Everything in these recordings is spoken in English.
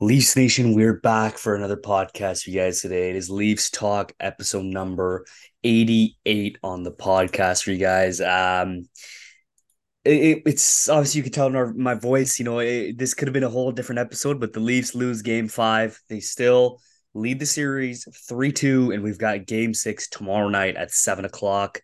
Leafs Nation, we're back for another podcast for you guys today. It is Leafs Talk episode number 88 on the podcast for you guys. Um, it, it's obviously you can tell in our, my voice, you know, it, this could have been a whole different episode, but the Leafs lose game five. They still lead the series 3 2, and we've got game six tomorrow night at seven o'clock.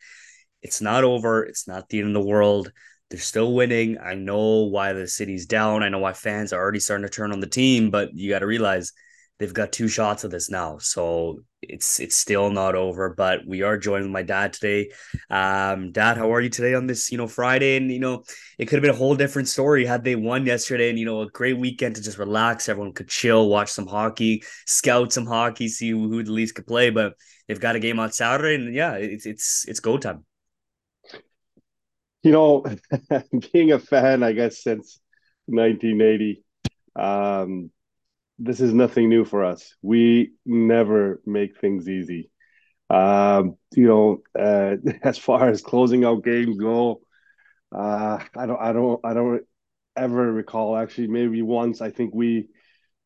It's not over, it's not the end of the world. They're still winning. I know why the city's down. I know why fans are already starting to turn on the team, but you got to realize they've got two shots of this now. So it's it's still not over. But we are joined with my dad today. Um, dad, how are you today on this, you know, Friday? And you know, it could have been a whole different story had they won yesterday and you know, a great weekend to just relax. Everyone could chill, watch some hockey, scout some hockey, see who the Leafs could play. But they've got a game on Saturday, and yeah, it's it's it's go time. You know, being a fan, I guess, since 1980, um, this is nothing new for us. We never make things easy. Um, you know, uh, as far as closing out games go, uh, I don't, I don't, I don't ever recall. Actually, maybe once. I think we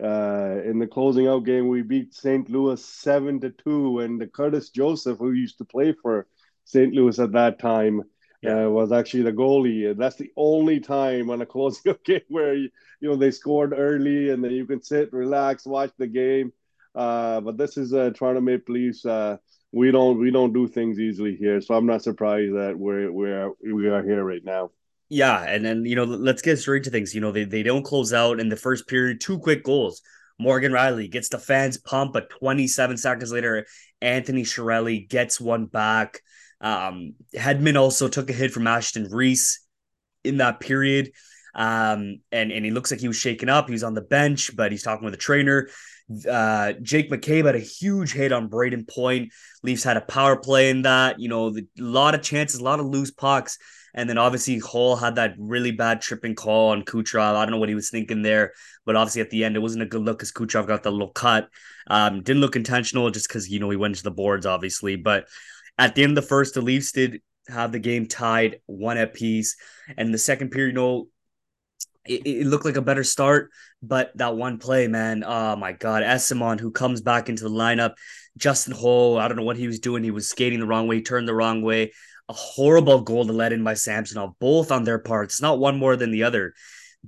uh, in the closing out game we beat St. Louis seven to two, and the Curtis Joseph, who used to play for St. Louis at that time, yeah. Uh, was actually the goalie. That's the only time on a closing game where you, know they scored early and then you can sit, relax, watch the game. Uh, but this is uh, Toronto Maple Leafs. Uh, we don't we don't do things easily here, so I'm not surprised that we're we're we are here right now. Yeah, and then you know let's get straight to things. You know they they don't close out in the first period. Two quick goals. Morgan Rielly gets the fans pumped, but 27 seconds later, Anthony Cirelli gets one back. Um, Hedman also took a hit from Ashton Reese in that period. Um, and, and he looks like he was shaken up. He was on the bench, but he's talking with the trainer. Uh, Jake McCabe had a huge hit on Brayden Point. Leafs had a power play in that. You know, a lot of chances, a lot of loose pucks. And then obviously Holl had that really bad tripping call on Kucherov. I don't know what he was thinking there, but obviously at the end it wasn't a good look because Kucherov got the little cut. Um, didn't look intentional just because you know he went into the boards obviously, but at the end of the first, the Leafs did have the game tied one at piece. And the second period, you know, it, it, looked like a better start, but that one play, man, oh my God, Eyssimont, who comes back into the lineup, Justin Holl, I don't know what he was doing. He was skating the wrong way, turned the wrong way. A horrible goal to let in by Samsonov, both on their parts. It's not one more than the other.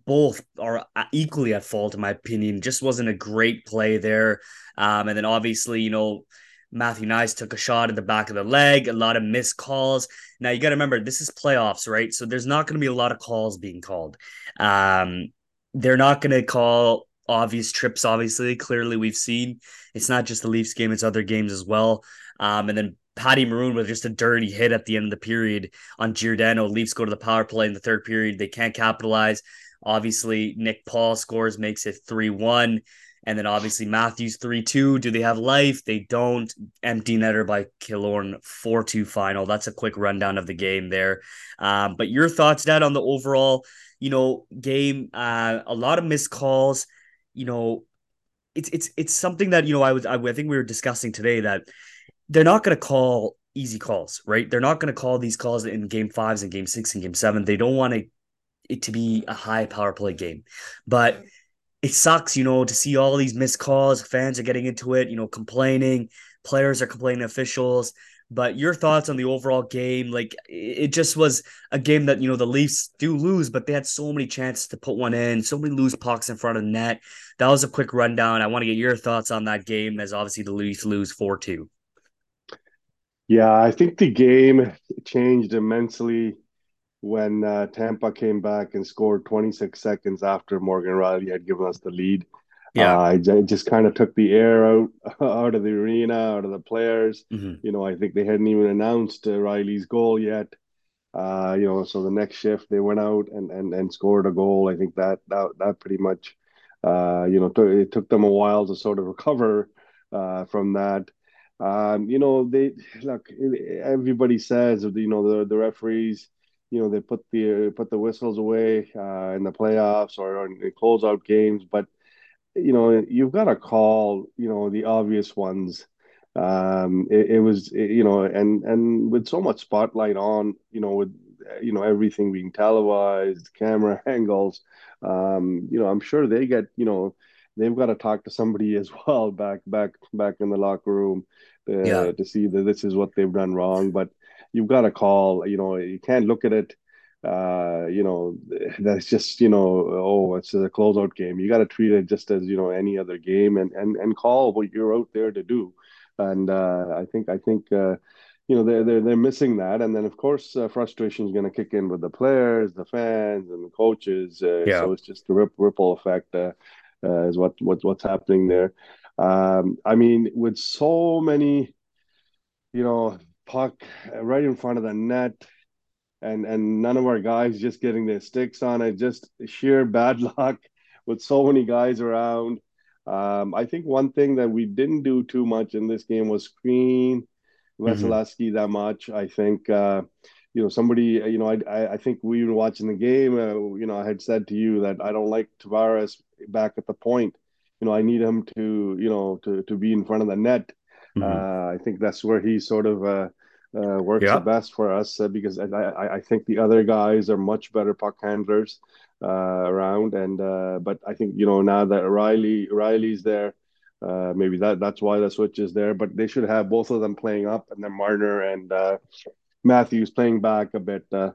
Both are equally at fault, in my opinion. Just wasn't a great play there. Um, and then obviously, you know, Matthew Knies took a shot at the back of the leg, a lot of missed calls. Now you got to remember this is playoffs, right? So there's not going to be a lot of calls being called. Um, they're not going to call obvious trips. Obviously, clearly we've seen it's not just the Leafs game; it's other games as well. Um, and then Patty Maroon with just a dirty hit at the end of the period on Giordano. Leafs go to the power play in the third period. They can't capitalize. Obviously, Nick Paul scores, makes it 3 1. And then obviously Matthews 3 2. Do they have life? They don't. Empty netter by Killorn 4 2 final. That's a quick rundown of the game there. Um, but your thoughts, Dad, on the overall, you know, game? Uh, a lot of missed calls. You know, it's it's it's something that you know I was I, I think we were discussing today that they're not going to call easy calls, right? They're not going to call these calls in game fives and game six and game seven. They don't want it, it to be a high power play game, but it sucks, you know, to see all these missed calls. Fans are getting into it, you know, complaining. Players are complaining, officials. But your thoughts on the overall game? Like, it just was a game that, you know, the Leafs do lose, but they had so many chances to put one in, so many loose pucks in front of the net. That was a quick rundown. I want to get your thoughts on that game as obviously the Leafs lose 4 2. Yeah, I think the game changed immensely when uh, Tampa came back and scored 26 seconds after Morgan Rielly had given us the lead. Yeah, uh, it just kind of took the air out out of the arena, out of the players. Mm-hmm. You know, I think they hadn't even announced uh, Rielly's goal yet. Uh, you know, so the next shift they went out and and and scored a goal. I think that that that pretty much, uh, you know, t- it took them a while to sort of recover uh, from that. Um, you know, they look. Everybody says, you know, the the referees you know they put the put the whistles away uh, in the playoffs or, or in closeout games, but you know you've got to call you know the obvious ones. Um, it, it was it, you know and and with so much spotlight on you know with you know everything being televised, camera angles. Um, you know I'm sure they get you know they've got to talk to somebody as well back back back in the locker room uh, Yeah. to see that this is what they've done wrong. But you've got to call. You know, you can't look at it. Uh, you know, that's just you know, oh, it's a closeout game. You got to treat it just as you know any other game, and and and call what you're out there to do. And uh, I think I think uh, you know they're they're they're missing that, and then of course uh, frustration is going to kick in with the players, the fans, and the coaches. Uh, Yeah. so it's just the rip, ripple effect uh, uh, is what what what's happening there. Um, I mean, with so many, you know, puck right in front of the net, and and none of our guys just getting their sticks on it, just sheer bad luck with so many guys around. Um, I think one thing that we didn't do too much in this game was screen hmm Vasilevskiy that much. I think uh, you know somebody. You know, I I think we were watching the game. Uh, you know, I had said to you that I don't like Tavares back at the point. You know, I need him to you know to to be in front of the net. hmm Uh, I think that's where he sort of uh, works the best for us uh, because I, I I think the other guys are much better puck handlers uh, around. And uh, but I think you know now that Rielly Rielly's there. Uh, maybe that that's why the switch is there, but they should have both of them playing up, and then Marner and uh, Matthews playing back a bit uh,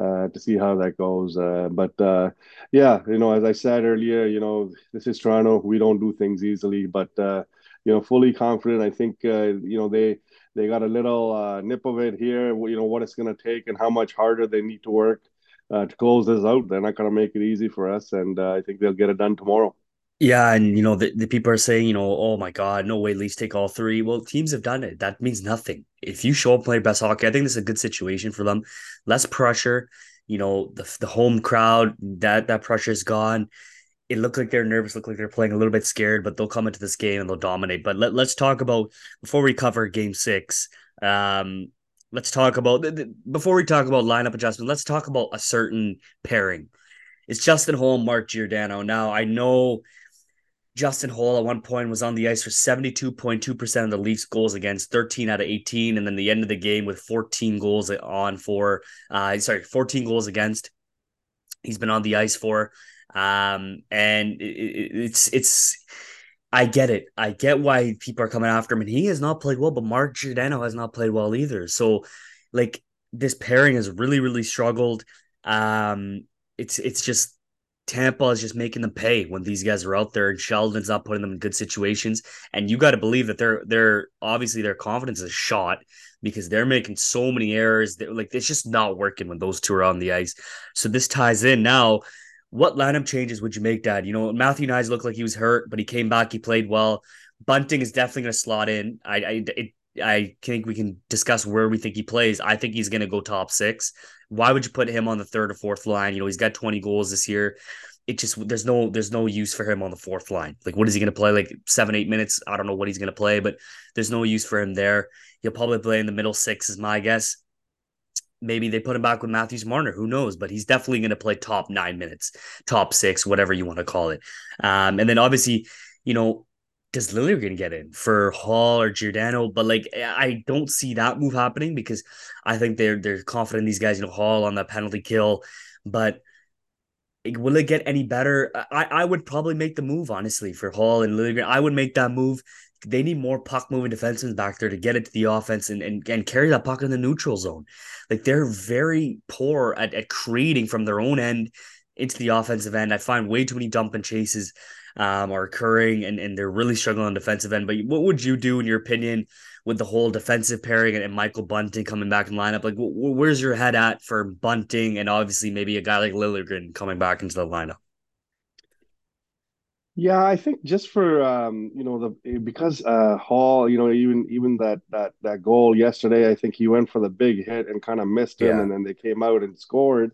uh, to see how that goes. Uh, but uh, yeah, you know, as I said earlier, you know, this is Toronto. We don't do things easily, but uh, you know, fully confident. I think uh, you know they they got a little uh, nip of it here. You know what it's going to take and how much harder they need to work uh, to close this out. They're not going to make it easy for us, and uh, I think they'll get it done tomorrow. Yeah, and you know the, the people are saying, you know, oh my God, no way, Leafs take all three. Well, teams have done it. That means nothing. If you show up play best hockey, I think this is a good situation for them. Less pressure, you know, the the home crowd, that that pressure is gone. It looked like they're nervous, look like they're playing a little bit scared, but they'll come into this game and they'll dominate. But let, let's talk about before we cover game six, um, let's talk about before we talk about lineup adjustment, let's talk about a certain pairing. It's Justin Holl, Mark Giordano. Now I know Justin Holl at one point was on the ice for 72.2% of the Leafs goals against 13 out of 18 and then the end of the game with 14 goals on for uh sorry 14 goals against he's been on the ice for um and it, it's it's I get it. I get why people are coming after him and he has not played well but Mark Giordano has not played well either. So like this pairing has really really struggled. Um it's it's just Tampa is just making them pay when these guys are out there, and Sheldon's not putting them in good situations. And you got to believe that they're they're obviously their confidence is shot because they're making so many errors. That, like it's just not working when those two are on the ice. So this ties in now. What lineup changes would you make, Dad? You know, Matthew Knies looked like he was hurt, but he came back. He played well. Bunting is definitely going to slot in. I, I, it, I think we can discuss where we think he plays. I think he's going to go top six. Why would you put him on the third or fourth line? You know, he's got 20 goals this year. It just there's no there's no use for him on the fourth line. Like, what is he going to play? Like seven eight minutes? I don't know what he's going to play, but there's no use for him there. He'll probably play in the middle six, is my guess. Maybe they put him back with Matthews Marner. Who knows? But he's definitely going to play top nine minutes, top six, whatever you want to call it. Um, and then obviously, you know, does Lillard going to get in for Holl or Giordano? But like, I don't see that move happening because I think they're they're confident these guys. You know, Holl on that penalty kill, but will it get any better? I I would probably make the move honestly for Holl and Liljegren. I would make that move. They need more puck moving defensemen back there to get it to the offense and, and, and carry that puck in the neutral zone. Like they're very poor at, at creating from their own end into the offensive end. I find way too many dump and chases um, are occurring, and, and they're really struggling on defensive end. But what would you do, in your opinion, with the whole defensive pairing and, and Michael Bunting coming back in lineup? Like, wh- where's your head at for Bunting and obviously maybe a guy like Liljegren coming back into the lineup? Yeah, I think just for um, you know the because uh Holl, you know, even even that that that goal yesterday, I think he went for the big hit and kind of missed him, Yeah. and then they came out and scored.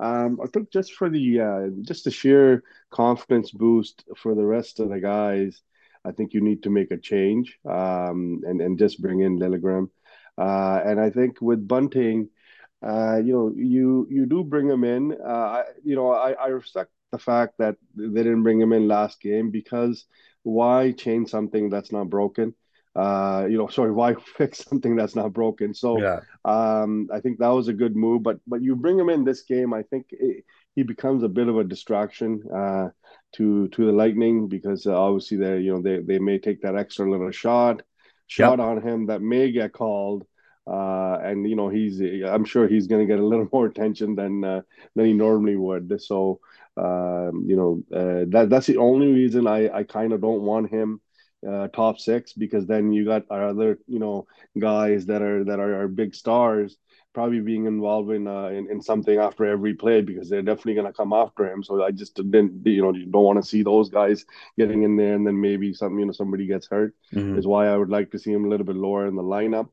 Um, I think just for the uh, just the sheer confidence boost for the rest of the guys, I think you need to make a change um, and and just bring in Liljegren. Uh, and I think with Bunting, uh, you know, you you do bring him in. Uh, I, you know, I, I respect the fact that they didn't bring him in last game because why change something that's not broken? Uh, you know, sorry, why fix something that's not broken? So Yeah. um, I think that was a good move. But but you bring him in this game, I think it, he becomes a bit of a distraction. Uh, to to the Lightning because uh, obviously they you know they they may take that extra little shot shot Yep. on him that may get called. Uh, and you know he's I'm sure he's going to get a little more attention than uh, than he normally would. So um, you know uh, that that's the only reason I I kind of don't want him uh, top six because then you got our other you know guys that are that are, are big stars probably being involved in, uh, in in something after every play because they're definitely going to come after him. So I just didn't you know you don't want to see those guys getting in there and then maybe some you know somebody gets hurt. Mhm. Is why I would like to see him a little bit lower in the lineup.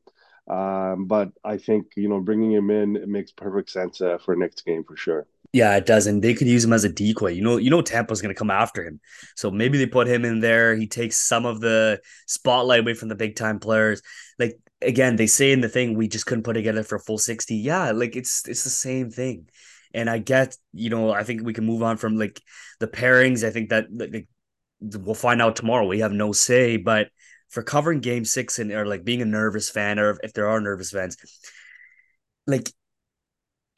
Um, but I think you know bringing him in it makes perfect sense uh, for next game for sure. Yeah, it does, and they could use him as a decoy. You know, you know Tampa's going to come after him, so maybe they put him in there. He takes some of the spotlight away from the big time players. Like again, they say in the thing, we just couldn't put together for a full sixty. Yeah, like it's it's the same thing. And I get, you know, I think we can move on from like the pairings. I think that like, we'll find out tomorrow. We have no say, but for covering Game Six and or like being a nervous fan, or if there are nervous fans, like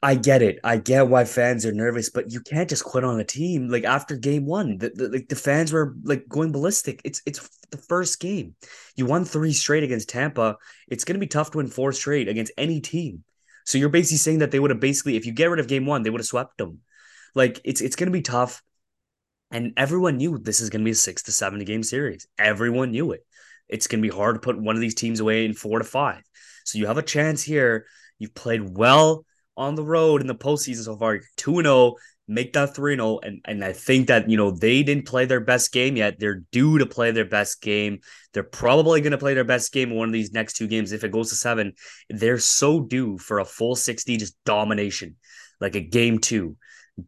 I get it. I get why fans are nervous, but you can't just quit on a team like after game one. The, the like the fans were like going ballistic. It's it's the first game. You won three straight against Tampa. It's gonna be tough to win four straight against any team. So you're basically saying that they would have basically, if you get rid of game one, they would have swept them. Like it's it's gonna be tough. And everyone knew this is gonna be a six to seven game series. Everyone knew it. It's gonna be hard to put one of these teams away in four to five. So you have a chance here. You've played well on the road in the postseason so far. 2 0, make that 3 0. And, and I think that, you know, they didn't play their best game yet. They're due to play their best game. They're probably going to play their best game in one of these next two games. If it goes to seven, they're so due for a full 60 just domination, like a game two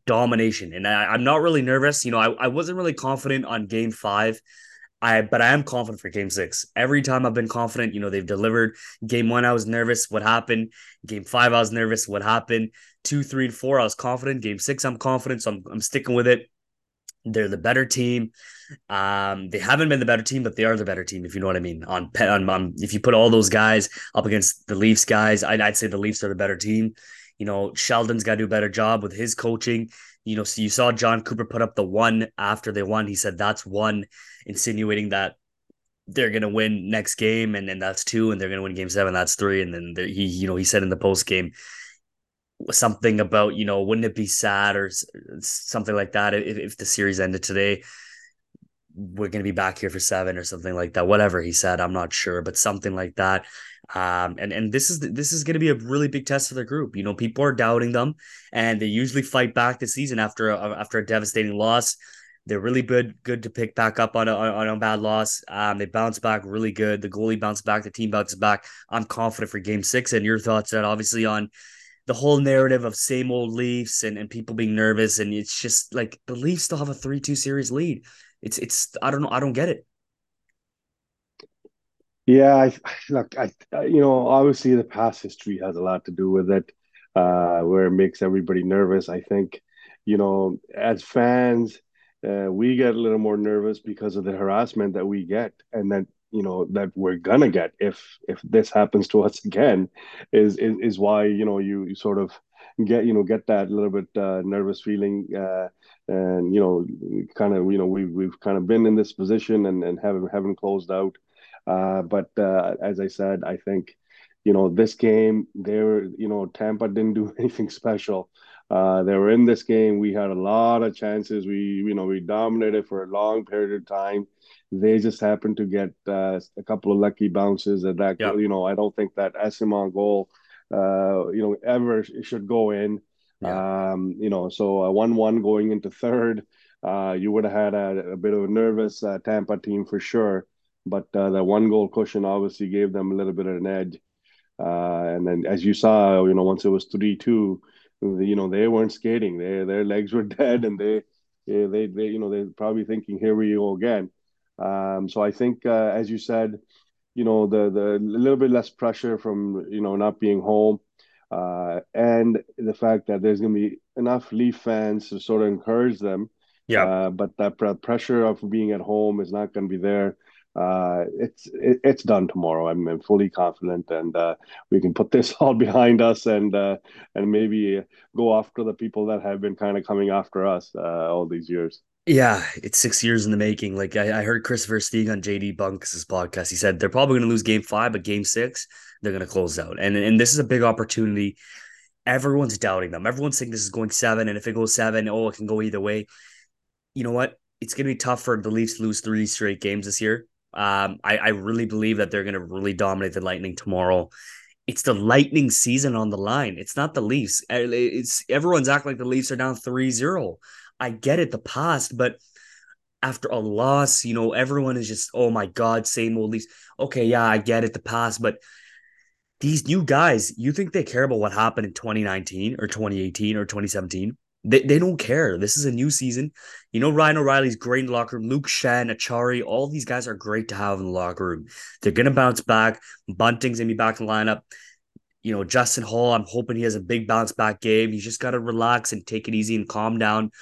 domination. And I, am not really nervous. You know, I, I wasn't really confident on game five. I but I am confident for game six. Every time I've been confident, you know, they've delivered. Game one, I was nervous. What happened? Game five, I was nervous. What happened? Two, three, and four, I was confident. Game six, I'm confident. So I'm, I'm sticking with it. They're the better team. Um, they haven't been the better team, but they are the better team, if you know what I mean. On, on, on if you put all those guys up against the Leafs guys, I'd, I'd say the Leafs are the better team. You know, Sheldon's got to do a better job with his coaching. You know, so you saw Jon Cooper put up the one after they won. He said that's one, insinuating that they're gonna win next game, and then that's two, and they're gonna win game seven. That's three, and then he, you know, he said in the post game something about you know, wouldn't it be sad or something like that if, if the series ended today? We're gonna be back here for seven or something like that. Whatever he said, I'm not sure, but something like that. Um, and and this is this is going to be a really big test for the group. You know, people are doubting them, and they usually fight back this season after a, after a devastating loss. They're really good good to pick back up on a, on a bad loss. Um, they bounce back really good. The goalie bounced back. The team bounces back. I'm confident for Game Six. And your thoughts on obviously on the whole narrative of same old Leafs and, and people being nervous, and it's just like the Leafs still have a three two series lead. It's it's I don't know I don't get it. Yeah, I look, I you know, obviously the past history has a lot to do with it, uh, where it makes everybody nervous. I think, you know, as fans, uh, we get a little more nervous because of the harassment that we get, and that you know that we're gonna get if if this happens to us again, is is, is why you know you, you sort of get you know get that little bit uh, nervous feeling. Uh, and you know, kind of, you know, we we've kind of been in this position and and haven't haven't closed out uh, but uh, as I said, I think you know this game they you know Tampa didn't do anything special. Uh, they were in this game. We had a lot of chances. We you know we dominated for a long period of time. They just happened to get uh, a couple of lucky bounces at that. Yeah, You know I don't think that Eyssimont goal uh, you know ever should go in. yeah, Um, you know so a one-one going into third. Uh, you would have had a, a bit of a nervous uh, Tampa team for sure but uh, that one goal cushion obviously gave them a little bit of an edge. Uh, and then, as you saw, you know, once it was three two, you know, they weren't skating. They their legs were dead, and they they they, they you know they're probably thinking, here we go again. Um, so I think, uh, as you said, you know, the the little bit less pressure from you know not being home. Uh, and the fact that there's going to be enough Leaf fans to sort of encourage them, yeah. uh, but that pressure of being at home is not going to be there uh, it's it, it's done tomorrow. I'm, I'm fully confident, and uh, we can put this all behind us, and uh, and maybe go after the people that have been kind of coming after us uh, all these years. Yeah, it's six years in the making. Like I, I heard Christopher Versteeg on JD Bunk's podcast. He said they're probably going to lose game five, but game six, they're going to close out. And and this is a big opportunity. Everyone's doubting them. Everyone's saying this is going seven. And if it goes seven, oh, it can go either way. You know what? It's going to be tough for the Leafs to lose three straight games this year. Um, I, I really believe that they're going to really dominate the Lightning tomorrow. It's the Lightning season on the line. It's not the Leafs. It's everyone's acting like the Leafs are down 3-0. I get it, the past, but after a loss, you know, everyone is just, oh my God, same old Leafs. Okay, yeah, I get it, the past, but these new guys, you think they care about what happened in 2019 or 2018 or 2017? They, they don't care. This is a new season. You know, Ryan O'Reilly's great in the locker room. Luke Schenn, Acciari, all these guys are great to have in the locker room. They're going to bounce back. Bunting's going to be back in the lineup. You know, Justin Holl, I'm hoping he has a big bounce back game. You just got to relax and take it easy and calm down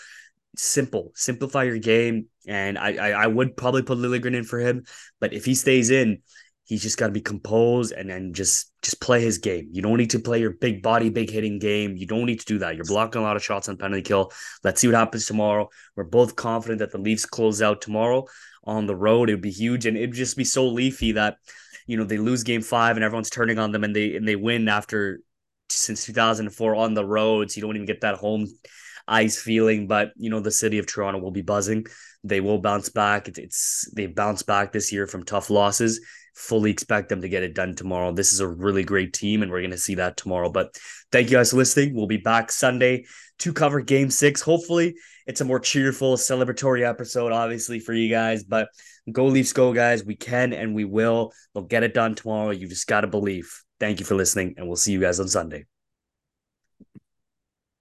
simple, simplify your game. And I, I, I would probably put Liljegren in for him, but if he stays in, he's just got to be composed and then just just play his game. You don't need to play your big body, big hitting game. You don't need to do that. You're blocking a lot of shots on penalty kill. Let's see what happens tomorrow. We're both confident that the Leafs close out tomorrow on the road. It would be huge, and it'd just be so leafy that you know they lose game five and everyone's turning on them, and they and they win after since 2004 on the roads. You don't even get that home ice feeling, but you know the city of Toronto will be buzzing. They will bounce back. It's, it's they bounced back this year from tough losses. Fully expect them to get it done tomorrow. This is a really great team, and we're going to see that tomorrow. But thank you guys for listening. We'll be back Sunday to cover Game Six. Hopefully, it's a more cheerful, celebratory episode, obviously for you guys. But go Leafs, go guys! We can and we will. We'll get it done tomorrow. You just got to believe. Thank you for listening, and we'll see you guys on Sunday.